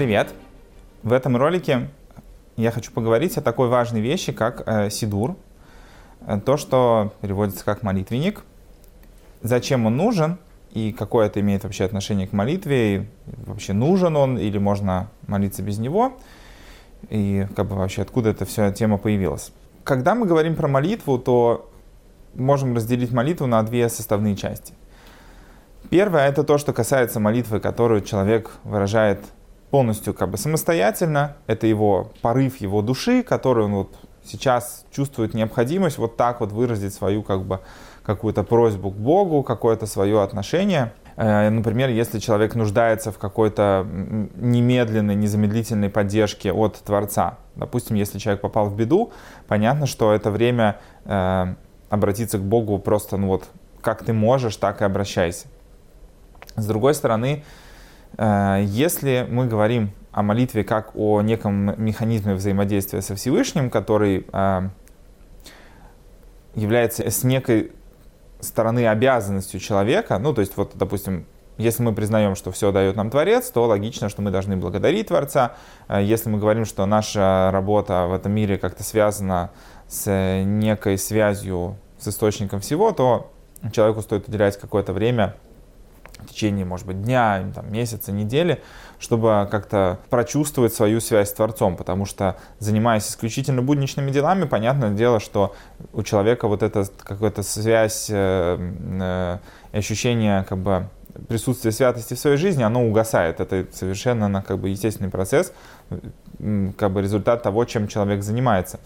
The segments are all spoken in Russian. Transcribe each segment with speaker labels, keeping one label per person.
Speaker 1: Привет! В этом ролике я хочу поговорить о такой важной вещи, как э, сидур. Э, то, что переводится как молитвенник. Зачем он нужен и какое это имеет вообще отношение к молитве, и вообще нужен он или можно молиться без него, и как бы вообще откуда эта вся тема появилась. Когда мы говорим про молитву, то можем разделить молитву на две составные части. Первое – это то, что касается молитвы, которую человек выражает полностью как бы самостоятельно. Это его порыв его души, который он вот сейчас чувствует необходимость вот так вот выразить свою как бы какую-то просьбу к Богу, какое-то свое отношение. Э, например, если человек нуждается в какой-то немедленной, незамедлительной поддержке от Творца. Допустим, если человек попал в беду, понятно, что это время э, обратиться к Богу просто, ну вот, как ты можешь, так и обращайся. С другой стороны, если мы говорим о молитве как о неком механизме взаимодействия со Всевышним, который э, является с некой стороны обязанностью человека, ну, то есть, вот, допустим, если мы признаем, что все дает нам Творец, то логично, что мы должны благодарить Творца. Э, если мы говорим, что наша работа в этом мире как-то связана с некой связью с источником всего, то человеку стоит уделять какое-то время в течение, может быть, дня, там, месяца, недели, чтобы как-то прочувствовать свою связь с Творцом, потому что, занимаясь исключительно будничными делами, понятное дело, что у человека вот эта какая-то связь, э, э, ощущение как бы присутствие святости в своей жизни, оно угасает. Это совершенно как бы естественный процесс, как бы результат того, чем человек занимается.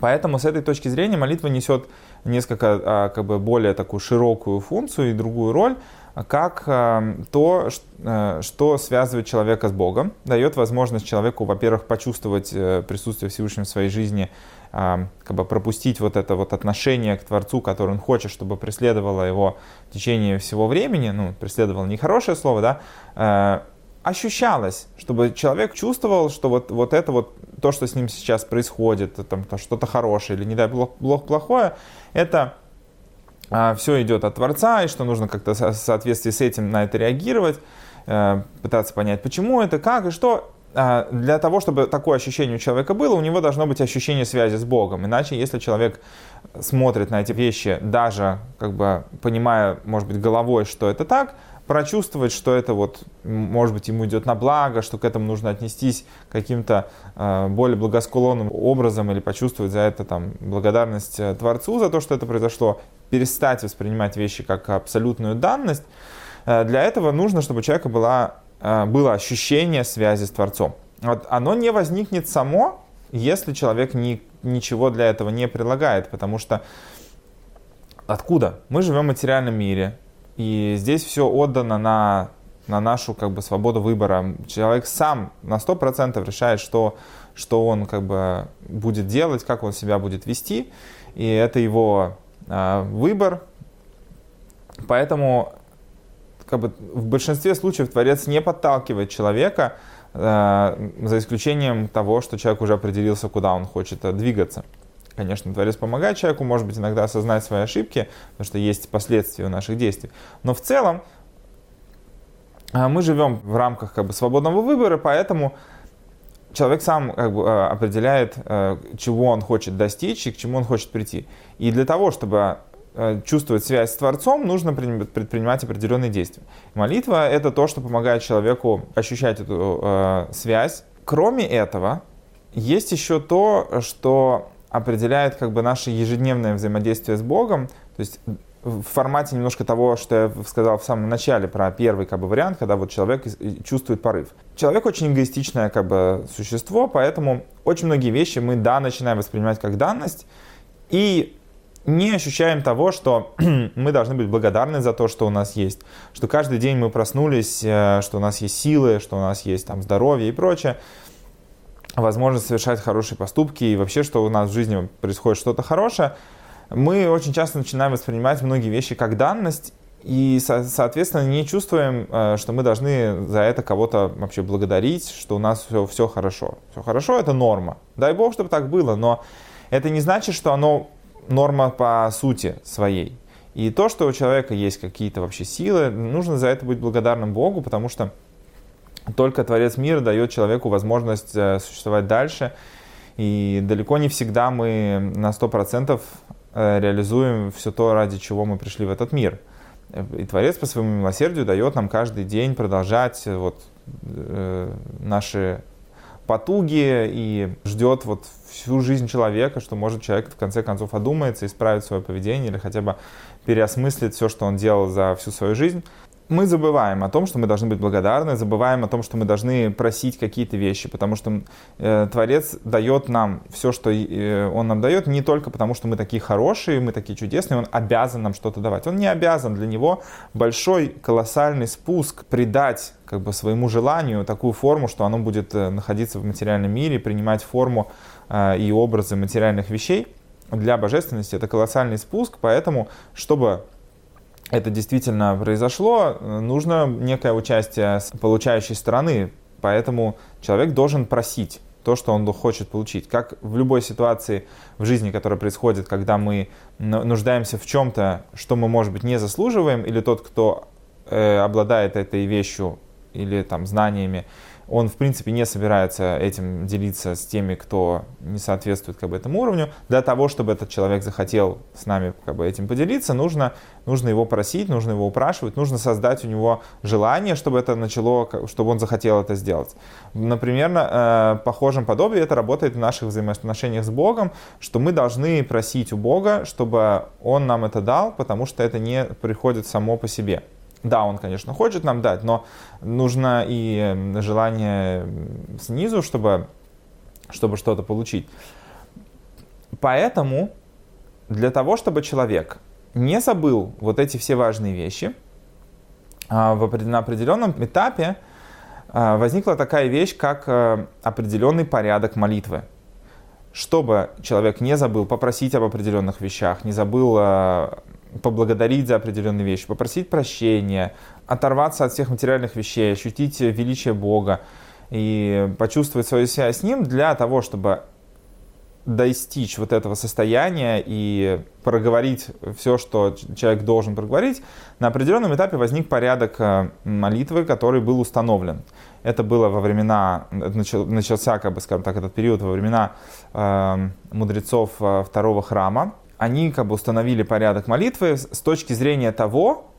Speaker 1: Поэтому с этой точки зрения молитва несет несколько а, как бы более такую широкую функцию и другую роль, как а, то, а, что связывает человека с Богом, дает возможность человеку, во-первых, почувствовать э, присутствие Всевышнего в своей жизни, как бы пропустить вот это вот отношение к Творцу, которое он хочет, чтобы преследовало его в течение всего времени, ну, преследовало нехорошее слово, да, э, ощущалось, чтобы человек чувствовал, что вот, вот это вот то, что с ним сейчас происходит, там, что-то хорошее или, не дай бог, плохое, это все идет от Творца, и что нужно как-то в соответствии с этим на это реагировать, э, пытаться понять, почему это, как и что. А, для того, чтобы такое ощущение у человека было, у него должно быть ощущение связи с Богом. Иначе, если человек смотрит на эти вещи, даже как бы понимая, может быть, головой, что это так, прочувствовать, что это вот, может быть, ему идет на благо, что к этому нужно отнестись каким-то э, более благосклонным образом или почувствовать за это там благодарность э, Творцу за то, что это произошло, перестать воспринимать вещи как абсолютную данность. Э, для этого нужно, чтобы у человека была, э, было ощущение связи с Творцом. Вот оно не возникнет само, если человек ни, ничего для этого не прилагает, потому что откуда? Мы живем в материальном мире, и здесь все отдано на, на нашу как бы, свободу выбора. Человек сам на 100% решает, что, что он как бы, будет делать, как он себя будет вести. И это его выбор. Поэтому как бы, в большинстве случаев Творец не подталкивает человека, э, за исключением того, что человек уже определился, куда он хочет э, двигаться. Конечно, Творец помогает человеку, может быть, иногда осознать свои ошибки, потому что есть последствия у наших действий. Но в целом а, мы живем в рамках как бы, свободного выбора, поэтому человек сам как бы, а, определяет, а, чего он хочет достичь и к чему он хочет прийти. И для того, чтобы чувствовать связь с Творцом, нужно предпринимать определенные действия. Молитва — это то, что помогает человеку ощущать эту э, связь. Кроме этого, есть еще то, что определяет как бы наше ежедневное взаимодействие с Богом, то есть в формате немножко того, что я сказал в самом начале про первый как бы, вариант, когда вот человек чувствует порыв. Человек очень эгоистичное как бы, существо, поэтому очень многие вещи мы, да, начинаем воспринимать как данность, и не ощущаем того, что мы должны быть благодарны за то, что у нас есть, что каждый день мы проснулись, э, что у нас есть силы, что у нас есть там здоровье и прочее возможность совершать хорошие поступки и вообще, что у нас в жизни происходит что-то хорошее, мы очень часто начинаем воспринимать многие вещи как данность и, соответственно, не чувствуем, э, что мы должны за это кого-то вообще благодарить, что у нас все, все хорошо. Все хорошо – это норма. Дай Бог, чтобы так было, но это не значит, что оно норма по сути своей. И то, что у человека есть какие-то вообще силы, нужно за это быть благодарным Богу, потому что только Творец мира дает человеку возможность э, существовать дальше. И далеко не всегда мы на 100% э, реализуем все то, ради чего мы пришли в этот мир. И Творец по своему милосердию дает нам каждый день продолжать вот, э, наши потуги и ждет вот всю жизнь человека, что может человек в конце концов одумается, исправить свое поведение или хотя бы переосмыслить все, что он делал за всю свою жизнь мы забываем о том, что мы должны быть благодарны, забываем о том, что мы должны просить какие-то вещи, потому что э, Творец дает нам все, что э, Он нам дает, не только потому, что мы такие хорошие, мы такие чудесные, Он обязан нам что-то давать. Он не обязан. Для Него большой, колоссальный спуск придать как бы своему желанию такую форму, что оно будет э, находиться в материальном мире, принимать форму э, и образы материальных вещей. Для божественности это колоссальный спуск, поэтому, чтобы это действительно произошло, нужно некое участие с получающей стороны, поэтому человек должен просить то, что он хочет получить. Как в любой ситуации в жизни, которая происходит, когда мы нуждаемся в чем-то, что мы, может быть, не заслуживаем, или тот, кто э, обладает этой вещью или там знаниями, он, в принципе, не собирается этим делиться с теми, кто не соответствует как бы, этому уровню. Для того, чтобы этот человек захотел с нами как бы, этим поделиться, нужно, нужно его просить, нужно его упрашивать, нужно создать у него желание, чтобы это начало, чтобы он захотел это сделать. Например, на э, похожем подобии это работает в наших взаимоотношениях с Богом, что мы должны просить у Бога, чтобы Он нам это дал, потому что это не приходит само по себе. Да, он, конечно, хочет нам дать, но нужно и желание снизу, чтобы, чтобы что-то получить. Поэтому для того, чтобы человек не забыл вот эти все важные вещи, а, на определенном этапе а, возникла такая вещь, как а, определенный порядок молитвы. Чтобы человек не забыл попросить об определенных вещах, не забыл поблагодарить за определенные вещи, попросить прощения, оторваться от всех материальных вещей, ощутить величие Бога и почувствовать свою связь с Ним для того, чтобы достичь вот этого состояния и проговорить все, что человек должен проговорить, на определенном этапе возник порядок э, молитвы, который был установлен. Это было во времена, начался, как бы, скажем так, этот период во времена э, мудрецов э, второго храма, они как бы установили порядок молитвы с точки зрения того,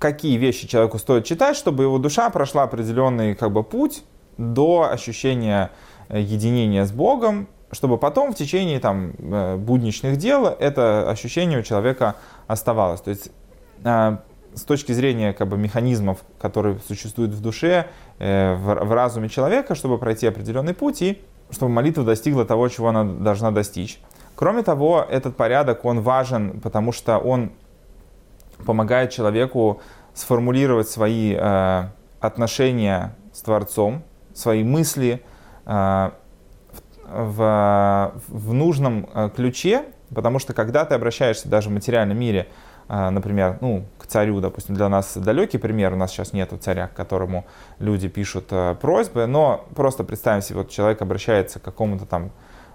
Speaker 1: какие вещи человеку стоит читать, чтобы его душа прошла определенный как бы, путь до ощущения э, единения с Богом, чтобы потом в течение там, э, будничных дел это ощущение у человека оставалось. То есть э, с точки зрения как бы, механизмов, которые существуют в душе, в разуме человека, чтобы пройти определенный путь и чтобы молитва достигла того, чего она должна достичь. Кроме того, этот порядок, он важен, потому что он помогает человеку сформулировать свои э, отношения с Творцом, свои мысли э, в, в нужном э, ключе, потому что когда ты обращаешься даже в материальном мире, э, например, ну, к царю, допустим, для нас далекий пример, у нас сейчас нету царя, к которому люди пишут э, просьбы, но просто представим себе, вот человек обращается к какому-то там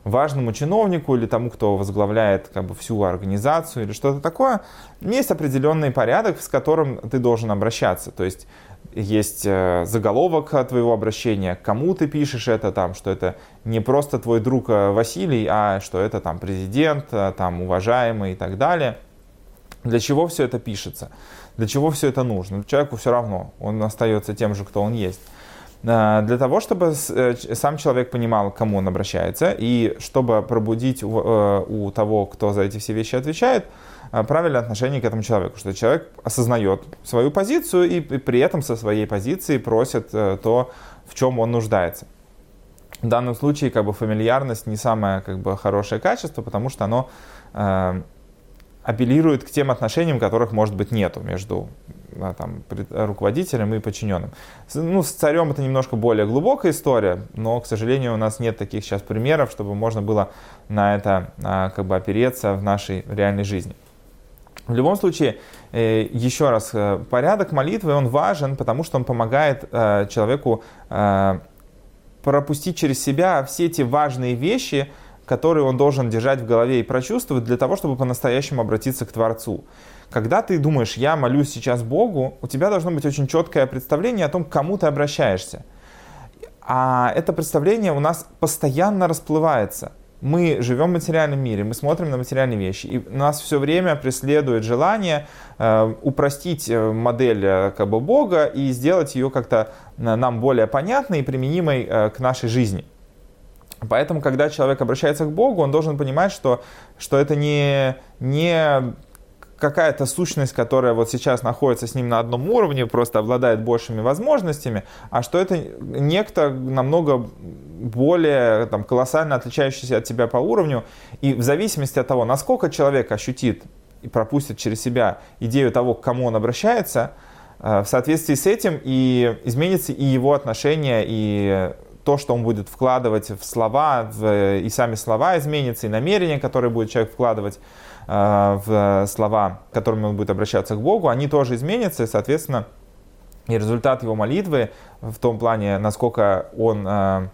Speaker 1: важному чиновнику или тому, кто возглавляет как бы, всю организацию или что-то такое, есть определенный порядок, с которым ты должен обращаться. То есть есть э, заголовок твоего обращения, кому ты пишешь это, там, что это не просто твой друг э, Василий, а что это там президент, э, там, уважаемый и так далее. Для чего все это пишется? Для чего все это нужно? Человеку все равно, он остается тем же, кто он есть. Э, для того, чтобы э, сам человек понимал, к кому он обращается, и чтобы пробудить э, у того, кто за эти все вещи отвечает, правильное отношение к этому человеку, что человек осознает свою позицию и при этом со своей позиции просит то, в чем он нуждается. В данном случае как бы фамильярность не самое как бы хорошее качество, потому что оно э, апеллирует к тем отношениям, которых может быть нету между там, руководителем и подчиненным. Ну, с царем это немножко более глубокая история, но, к сожалению, у нас нет таких сейчас примеров, чтобы можно было на это а, как бы опереться в нашей реальной жизни. В любом случае, э, еще раз, э, порядок молитвы, он важен, потому что он помогает э, человеку пропустить через себя все эти важные вещи, который он должен держать в голове и прочувствовать для того, чтобы по-настоящему обратиться к Творцу. Когда ты думаешь, я молюсь сейчас Богу, у тебя должно быть очень четкое представление о том, к кому ты обращаешься. А это представление у нас постоянно расплывается. Мы живем в материальном мире, мы смотрим на материальные вещи, и нас все время преследует желание э, упростить э, модель э, как бы, Бога и сделать ее как-то э, нам более понятной и применимой э, к нашей жизни. Поэтому, когда человек обращается к Богу, он должен понимать, что, что это не, не какая-то сущность, которая вот сейчас находится с ним на одном уровне, просто обладает большими возможностями, а что это некто намного более там, колоссально отличающийся от тебя по уровню, и в зависимости от того, насколько человек ощутит и пропустит через себя идею того, к кому он обращается, э, в соответствии с этим и изменится и его отношение, и то, что он будет вкладывать в слова, в, и сами слова изменятся, и намерения, которые будет человек вкладывать. э, в слова, которыми он будет обращаться к Богу, они тоже изменятся, и, соответственно, и результат его молитвы в том плане, насколько он э,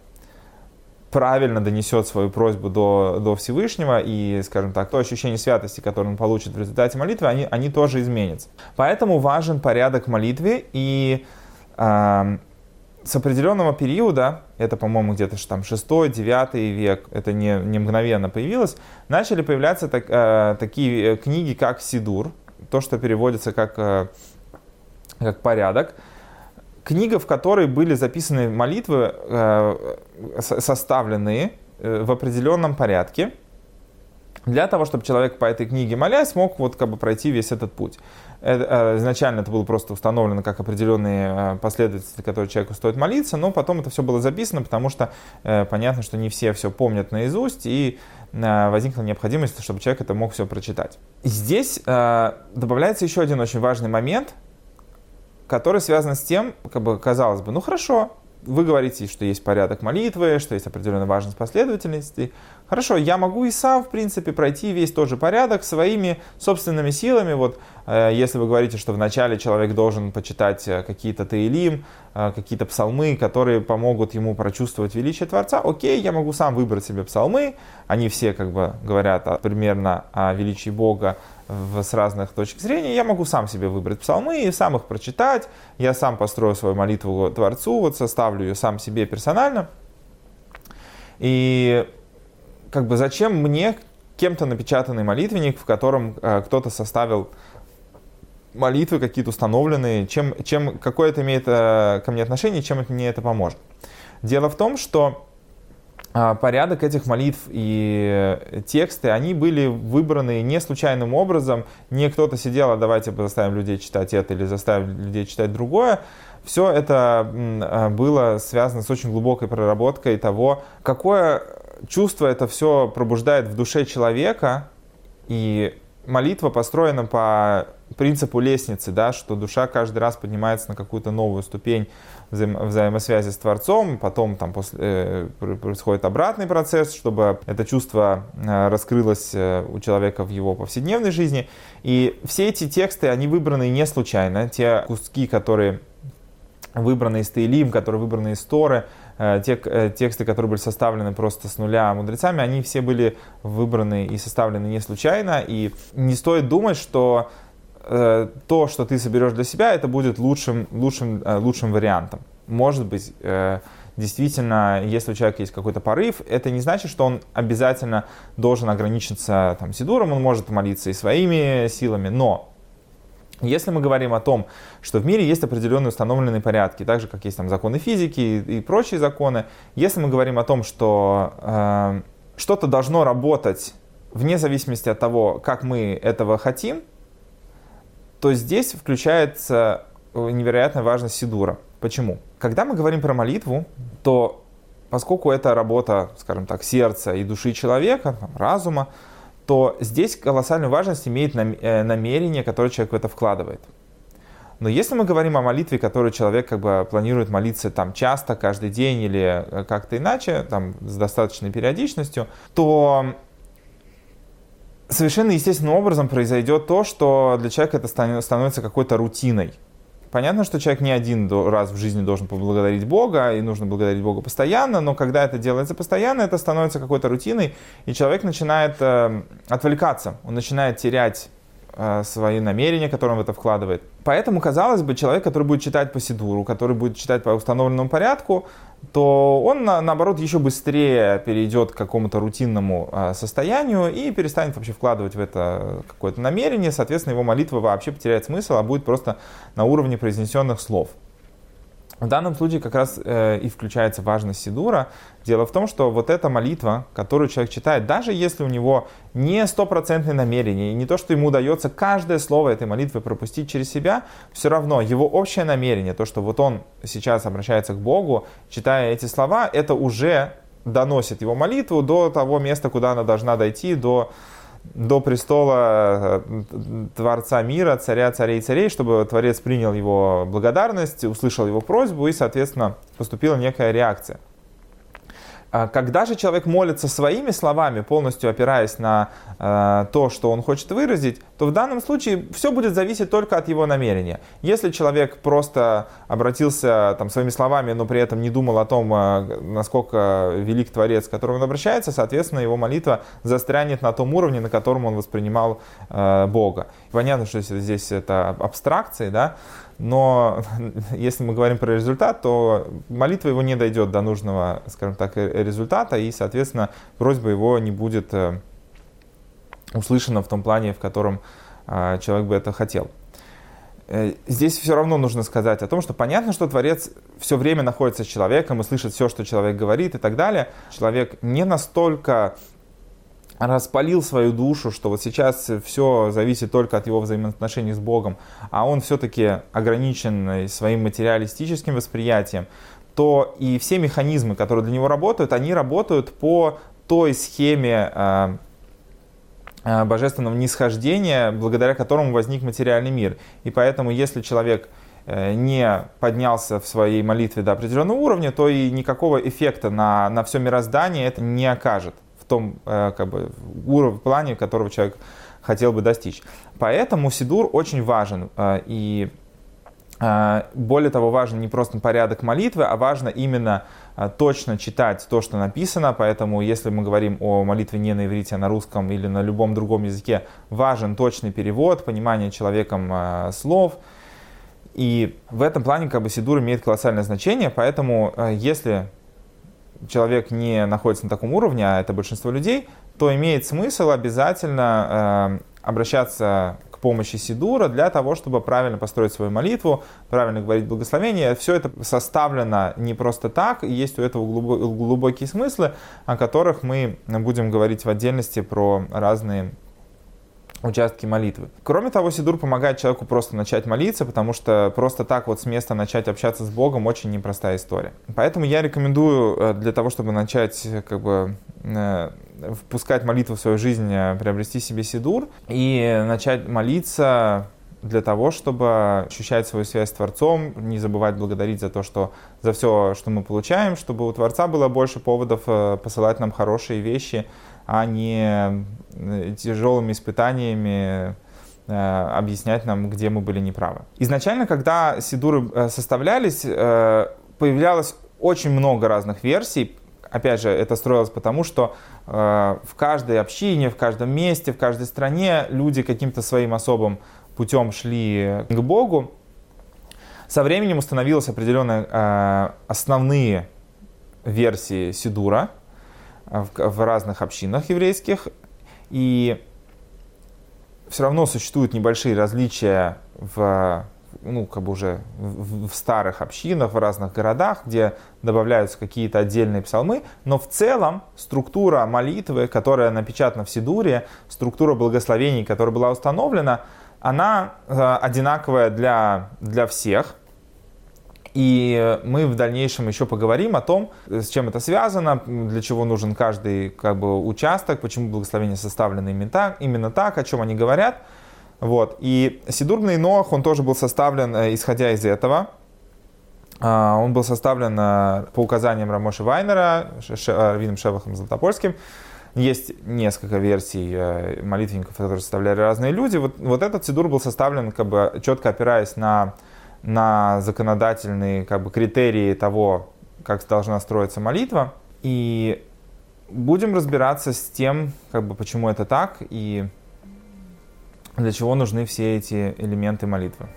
Speaker 1: правильно донесет свою просьбу до, до Всевышнего, и, скажем так, то ощущение святости, которое он получит в результате молитвы, они, они тоже изменятся. Поэтому важен порядок молитвы, и э, с определенного периода, это, по-моему, где-то там 6-9 век, это не, не мгновенно появилось, начали появляться так, э, такие книги, как Сидур, то, что переводится как, э, как порядок. Книга, в которой были записаны молитвы, э, составленные э, в определенном порядке, для того, чтобы человек по этой книге молясь смог вот как бы пройти весь этот путь. Э, изначально это было просто установлено как определенные э, последовательности, которые человеку стоит молиться, но потом это все было записано, потому что э, понятно, что не все все помнят наизусть, и возникла необходимость, чтобы человек это мог все прочитать. Здесь добавляется еще один очень важный момент, который связан с тем, как бы казалось бы, ну хорошо, вы говорите, что есть порядок молитвы, что есть определенная важность последовательности. Хорошо, я могу и сам, в принципе, пройти весь тот же порядок своими собственными силами. Вот э, если вы говорите, что вначале человек должен почитать э, какие-то таилим, э, какие-то псалмы, которые помогут ему прочувствовать величие Творца, окей, я могу сам выбрать себе псалмы. Они все как бы говорят примерно о величии Бога, с разных точек зрения, я могу сам себе выбрать псалмы и сам их прочитать, я сам построю свою молитву Творцу, вот составлю ее сам себе персонально. И как бы зачем мне кем-то напечатанный молитвенник, в котором э, кто-то составил молитвы какие-то установленные, чем, чем, какое это имеет э, ко мне отношение, чем мне это поможет. Дело в том, что порядок этих молитв и тексты, они были выбраны не случайным образом, не кто-то сидел, а давайте заставим людей читать это или заставим людей читать другое. Все это а, было связано с очень глубокой проработкой того, какое чувство это все пробуждает в душе человека, и молитва построена по принципу лестницы, да, что душа каждый раз поднимается на какую-то новую ступень взаим взаимосвязи с Творцом, потом там после, э, происходит обратный процесс, чтобы это чувство э, раскрылось э, у человека в его повседневной жизни. И все эти тексты, они выбраны не случайно. Те куски, которые выбраны из Таилим, которые выбраны из Торы, те э, тексты, которые были составлены просто с нуля мудрецами, они все были выбраны и составлены не случайно. И не стоит думать, что Э, то, что ты соберешь для себя, это будет лучшим, лучшим, э, лучшим вариантом. Может быть, э, действительно, если у человека есть какой-то порыв, это не значит, что он обязательно должен ограничиться там, сидуром, он может молиться и своими силами, но если мы говорим о том, что в мире есть определенные установленные порядки, так же, как есть там законы физики и, и прочие законы, если мы говорим о том, что э, что-то должно работать вне зависимости от того, как мы этого хотим, то здесь включается э, невероятная важность Сидура. Почему? Когда мы говорим про молитву, то поскольку это работа, скажем так, сердца и души человека, разума, то здесь колоссальную важность имеет э, намерение, которое человек в это вкладывает. Но если мы говорим о молитве, которую человек как бы планирует молиться там часто, каждый день или э, как-то иначе, там с достаточной периодичностью, то совершенно естественным образом произойдет то, что для человека это становится какой-то рутиной. Понятно, что человек не один раз в жизни должен поблагодарить Бога, и нужно благодарить Бога постоянно, но когда это делается постоянно, это становится какой-то рутиной, и человек начинает э, отвлекаться, он начинает терять э, свои намерения, которые он в это вкладывает. Поэтому, казалось бы, человек, который будет читать по Сидуру, который будет читать по установленному порядку, то он, наоборот, еще быстрее перейдет к какому-то рутинному а, состоянию и перестанет вообще вкладывать в это какое-то намерение. Соответственно, его молитва вообще потеряет смысл, а будет просто на уровне произнесенных слов. В данном случае как раз э, и включается важность Сидура. Дело в том, что вот эта молитва, которую человек читает, даже если у него не стопроцентное намерение, и не то, что ему удается каждое слово этой молитвы пропустить через себя, все равно его общее намерение, то, что вот он сейчас обращается к Богу, читая эти слова, это уже доносит его молитву до того места, куда она должна дойти, до до престола э, Творца мира, царя царей царей, чтобы Творец принял его благодарность, услышал его просьбу и, соответственно, поступила некая реакция. А когда же человек молится своими словами, полностью опираясь на э, то, что он хочет выразить, то в данном случае все будет зависеть только от его намерения. Если человек просто обратился там, своими словами, но при этом не думал о том, э, насколько велик Творец, к которому он обращается, соответственно, его молитва застрянет на том уровне, на котором он воспринимал э, Бога. Понятно, что здесь это абстракции, да, но если мы говорим про результат, то молитва его не дойдет до нужного, скажем так, э, результата, и, соответственно, просьба его не будет э, услышана в том плане, в котором а, человек бы это хотел. Э, здесь все равно нужно сказать о том, что понятно, что Творец все время находится с человеком и слышит все, что человек говорит и так далее. Человек не настолько распалил свою душу, что вот сейчас все зависит только от его взаимоотношений с Богом, а он все-таки ограничен своим материалистическим восприятием, то и все механизмы, которые для него работают, они работают по той схеме э, э, божественного нисхождения, благодаря которому возник материальный мир. И поэтому, если человек э, не поднялся в своей молитве до определенного уровня, то и никакого эффекта на, на все мироздание это не окажет том э, как бы, уровне, плане, которого человек хотел бы достичь. Поэтому Сидур очень важен. Э, и э, более того, важен не просто порядок молитвы, а важно именно точно читать то, что написано. Поэтому, если мы говорим о молитве не на иврите, а на русском или на любом другом языке, важен точный перевод, понимание человеком слов. И в этом плане как бы Сидур имеет колоссальное значение, поэтому если человек не находится на таком уровне, а это большинство людей, то имеет смысл обязательно э, обращаться к помощи Сидура для того, чтобы правильно построить свою молитву, правильно говорить благословение. Все это составлено не просто так, есть у этого глубокие смыслы, о которых мы будем говорить в отдельности про разные участки молитвы. Кроме того, Сидур помогает человеку просто начать молиться, потому что просто так вот с места начать общаться с Богом очень непростая история. Поэтому я рекомендую э, для того, чтобы начать как бы э, впускать молитву в свою жизнь, э, приобрести себе Сидур и начать молиться для того, чтобы ощущать свою связь с Творцом, не забывать благодарить за то, что за все, что мы получаем, чтобы у Творца было больше поводов посылать нам хорошие вещи, а не э, тяжелыми испытаниями э, объяснять нам, где мы были неправы. Изначально, когда сидуры э, составлялись, появлялось очень много разных версий. Опять же, это строилось потому, что в каждой общине, в каждом месте, в каждой стране люди каким-то своим особым путем шли к Богу. Со временем установились определенные основные версии Сидура – в, в разных общинах еврейских, и все равно существуют небольшие различия в, ну, как бы уже в, в старых общинах, в разных городах, где добавляются какие-то отдельные псалмы, но в целом структура молитвы, которая напечатана в Сидуре, структура благословений, которая была установлена, она э, одинаковая для, для всех, и мы в дальнейшем еще поговорим о том, с чем это связано, для чего нужен каждый как бы, участок, почему благословения составлены именно так, именно так, о чем они говорят. Вот. И Сидурный Ноах, он тоже был составлен, э, исходя из этого. А, он был составлен э, по указаниям Рамоши Вайнера, Равином Шевахом Златопольским. Есть несколько версий э, молитвенников, которые составляли разные люди. Вот, вот этот Сидур был составлен, как бы, четко опираясь на на законодательные как бы, критерии того, как должна строиться молитва. И будем разбираться с тем, как бы, почему это так и для чего нужны все эти элементы молитвы.